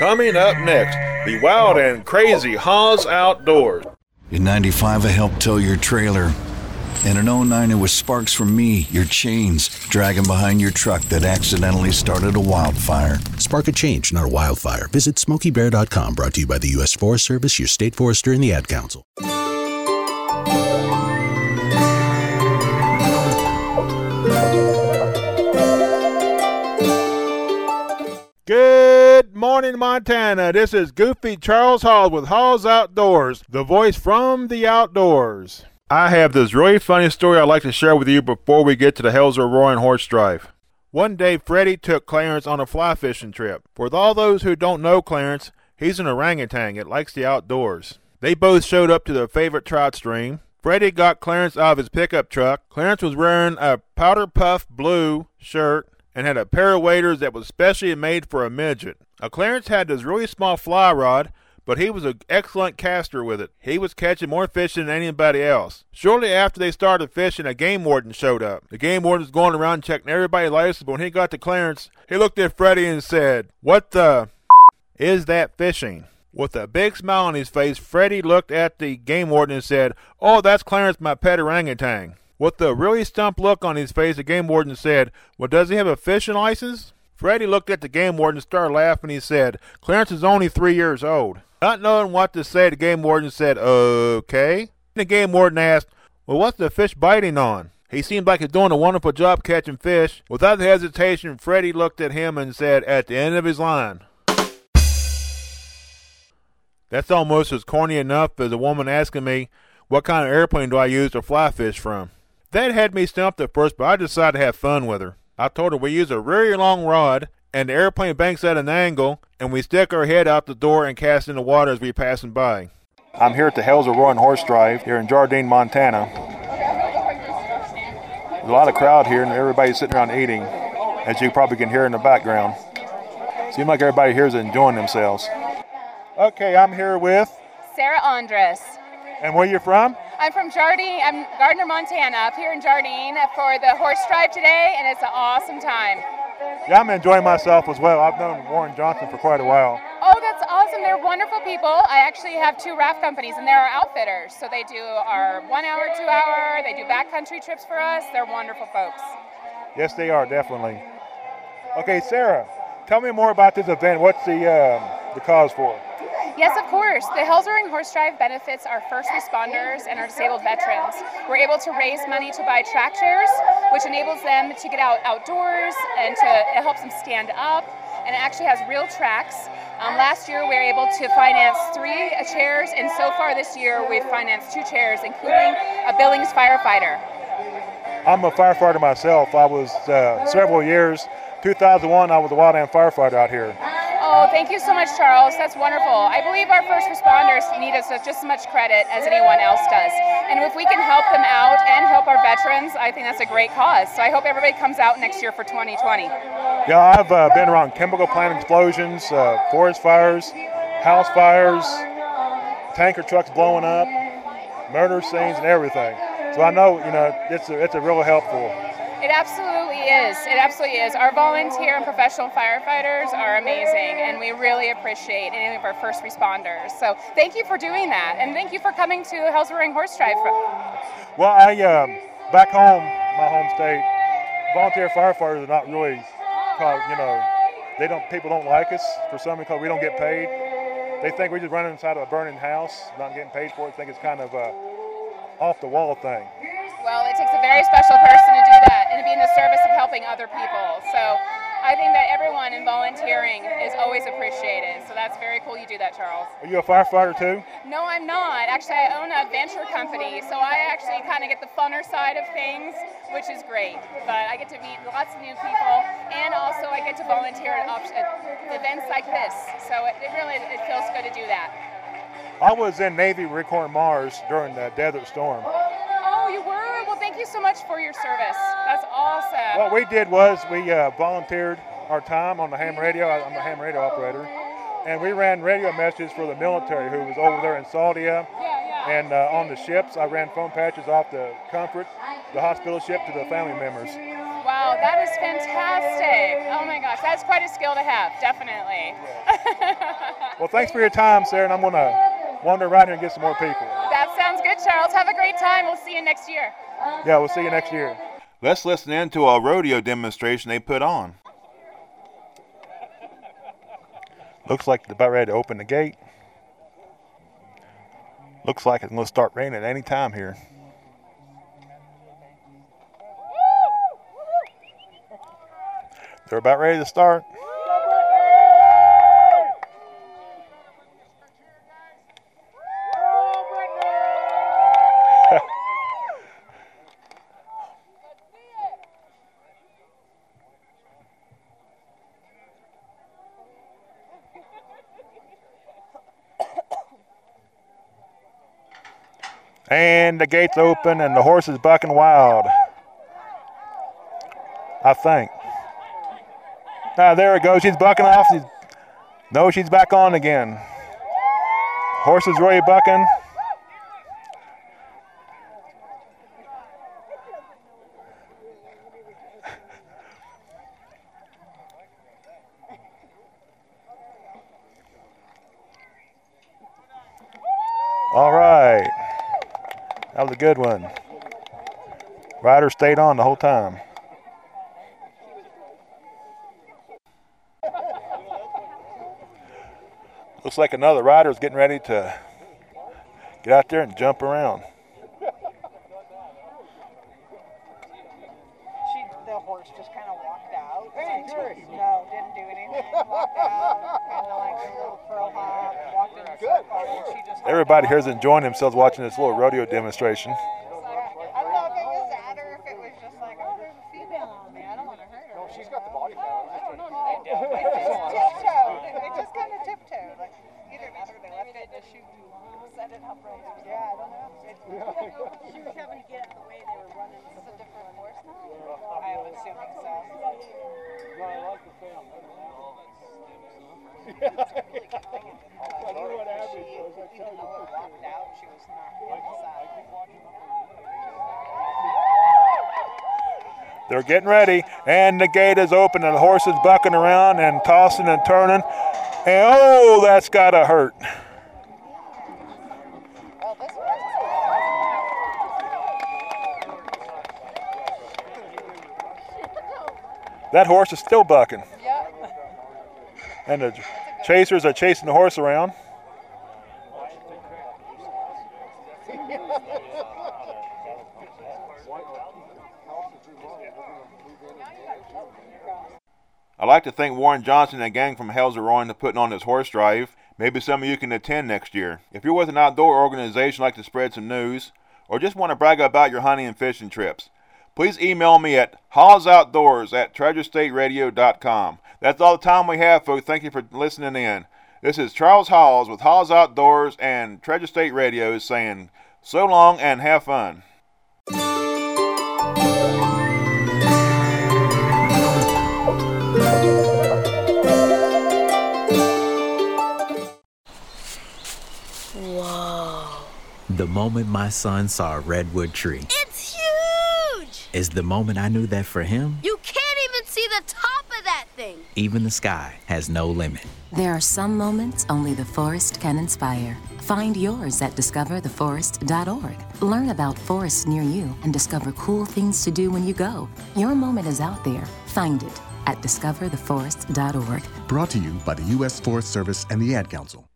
Coming up next, the wild and crazy Hawes Outdoors. In 95, I helped tow your trailer. And in 09, it was sparks from me, your chains, dragging behind your truck that accidentally started a wildfire. Spark a change, not a wildfire. Visit SmokeyBear.com, brought to you by the U.S. Forest Service, your state forester, and the Ad Council. Morning, Montana. This is Goofy Charles Hall with Hall's Outdoors, the voice from the outdoors. I have this really funny story I'd like to share with you before we get to the Hells Are Roaring Horse Drive. One day, Freddie took Clarence on a fly fishing trip. For all those who don't know Clarence, he's an orangutan that likes the outdoors. They both showed up to their favorite trout stream. Freddie got Clarence out of his pickup truck. Clarence was wearing a powder puff blue shirt and had a pair of waders that was specially made for a midget. Now, Clarence had this really small fly rod, but he was an excellent caster with it. He was catching more fish than anybody else. Shortly after they started fishing, a game warden showed up. The game warden was going around checking everybody's license, but when he got to Clarence, he looked at Freddie and said, What the is that fishing? With a big smile on his face, Freddie looked at the game warden and said, Oh, that's Clarence, my pet orangutan. With a really stumped look on his face, the game warden said, Well, does he have a fishing license? Freddie looked at the game warden and started laughing. He said, Clarence is only three years old. Not knowing what to say, the game warden said, Okay. The game warden asked, Well, what's the fish biting on? He seemed like he's doing a wonderful job catching fish. Without hesitation, Freddie looked at him and said, At the end of his line. That's almost as corny enough as a woman asking me, What kind of airplane do I use to fly fish from? That had me stumped at first, but I decided to have fun with her. I told her we use a very long rod, and the airplane banks at an angle, and we stick our head out the door and cast in the water as we passing by. I'm here at the Hells of Roaring Horse Drive here in Jardine, Montana. There's a lot of crowd here, and everybody's sitting around eating, as you probably can hear in the background. Seems like everybody here is enjoying themselves. Okay, I'm here with. Sarah Andres. And where you from? I'm from Jardine. I'm Gardiner, Montana, up here in Jardine for the horse drive today, and it's an awesome time. Yeah, I'm enjoying myself as well. I've known Warren Johnson for quite a while. Oh, that's awesome. They're wonderful people. I actually have two raft companies, and they're our outfitters. So they do our one hour, two hour, they do backcountry trips for us. They're wonderful folks. Yes, they are, definitely. Okay, Sarah, tell me more about this event. What's the, um, the cause for it? Yes, of course. The Hells Roaring Horse Drive benefits our first responders and our disabled veterans. We're able to raise money to buy track chairs, which enables them to get out outdoors and to it helps them stand up. And it actually has real tracks. Um, last year, we were able to finance three uh, chairs, and so far this year, we've financed two chairs, including a Billings firefighter. I'm a firefighter myself. I was uh, several years. 2001, I was a wildland firefighter out here. Oh, thank you so much, Charles. That's wonderful. I believe our first responders need us just as much credit as anyone else does. And if we can help them out and help our veterans, I think that's a great cause. So I hope everybody comes out next year for 2020. Yeah, I've uh, been around chemical plant explosions, uh, forest fires, house fires, tanker trucks blowing up, murder scenes, and everything. So I know, you know, it's a, it's a real helpful. It absolutely is. It absolutely is. Our volunteer and professional firefighters are amazing, and we really appreciate any of our first responders. So thank you for doing that, and thank you for coming to Hells Roaring Horse Drive. Well, I uh, back home, my home state, volunteer firefighters are not really, you know, they don't. People don't like us for some because we don't get paid. They think we're just running inside of a burning house, not getting paid for it. Think it's kind of a off the wall thing. Well, it takes a very special person to do that be in the service of helping other people. So I think that everyone in volunteering is always appreciated. So that's very cool you do that, Charles. Are you a firefighter too? No, I'm not. Actually, I own a venture company, so I actually kind of get the funner side of things, which is great. But I get to meet lots of new people, and also I get to volunteer at, events like this. So it, it really it feels good to do that. I was in Navy Recon Mars during the Desert Storm. Oh, you were? Well, thank you so much for your service. That's awesome. What we did was we uh, volunteered our time on the ham radio. I'm a ham radio operator. And we ran radio messages for the military who was over there in Saudi. Yeah, yeah. And uh, on the ships, I ran phone patches off the Comfort, the hospital ship, to the family members. Wow, Wow, that is fantastic. Oh my gosh, that's quite a skill to have, definitely. well, thanks for your time, Sarah, and I'm going to wander around here and get some more people. That sounds good, Charles. Have a great time. We'll see you next year. Yeah, we'll see you next year. Let's listen in to a rodeo demonstration they put on. Looks like they're about ready to open the gate. Looks like it's going to start raining at any time here. They're about ready to start. And the gate's open and the horse is bucking wild. I think. Ah, there it goes. She's bucking off. She's, no, she's back on again. Horse is really bucking. All right. That was a good one. Rider stayed on the whole time. Looks like another rider is getting ready to get out there and jump around. She, the horse just kind of walked out. Hey, Jerry. No, didn't do anything. Walked out, kind of like a little crow hop, walked in a circle, and she just. Everybody here is enjoying themselves watching this little rodeo demonstration. I don't know if to got to. They're getting ready, and the gate is open, and the horse is bucking around and tossing and turning. And oh, that's gotta hurt. That horse is still bucking. And the chasers are chasing the horse around. I'd like to thank Warren Johnson and gang from Hell's Roaring for putting on this horse drive. Maybe some of you can attend next year. If you're with an outdoor organization like to spread some news, or just want to brag about your hunting and fishing trips, please email me at hawsoutdoors at treasurestateradio.com. That's all the time we have, folks. Thank you for listening in. This is Charles Hawes with Hawes Outdoors and Treasure State Radio saying so long and have fun. Whoa. The moment my son saw a redwood tree It's huge! is the moment I knew that for him, You can't even see the top of even the sky has no limit. There are some moments only the forest can inspire. Find yours at discovertheforest.org. Learn about forests near you and discover cool things to do when you go. Your moment is out there. Find it at discovertheforest.org. Brought to you by the U.S. Forest Service and the Ad Council.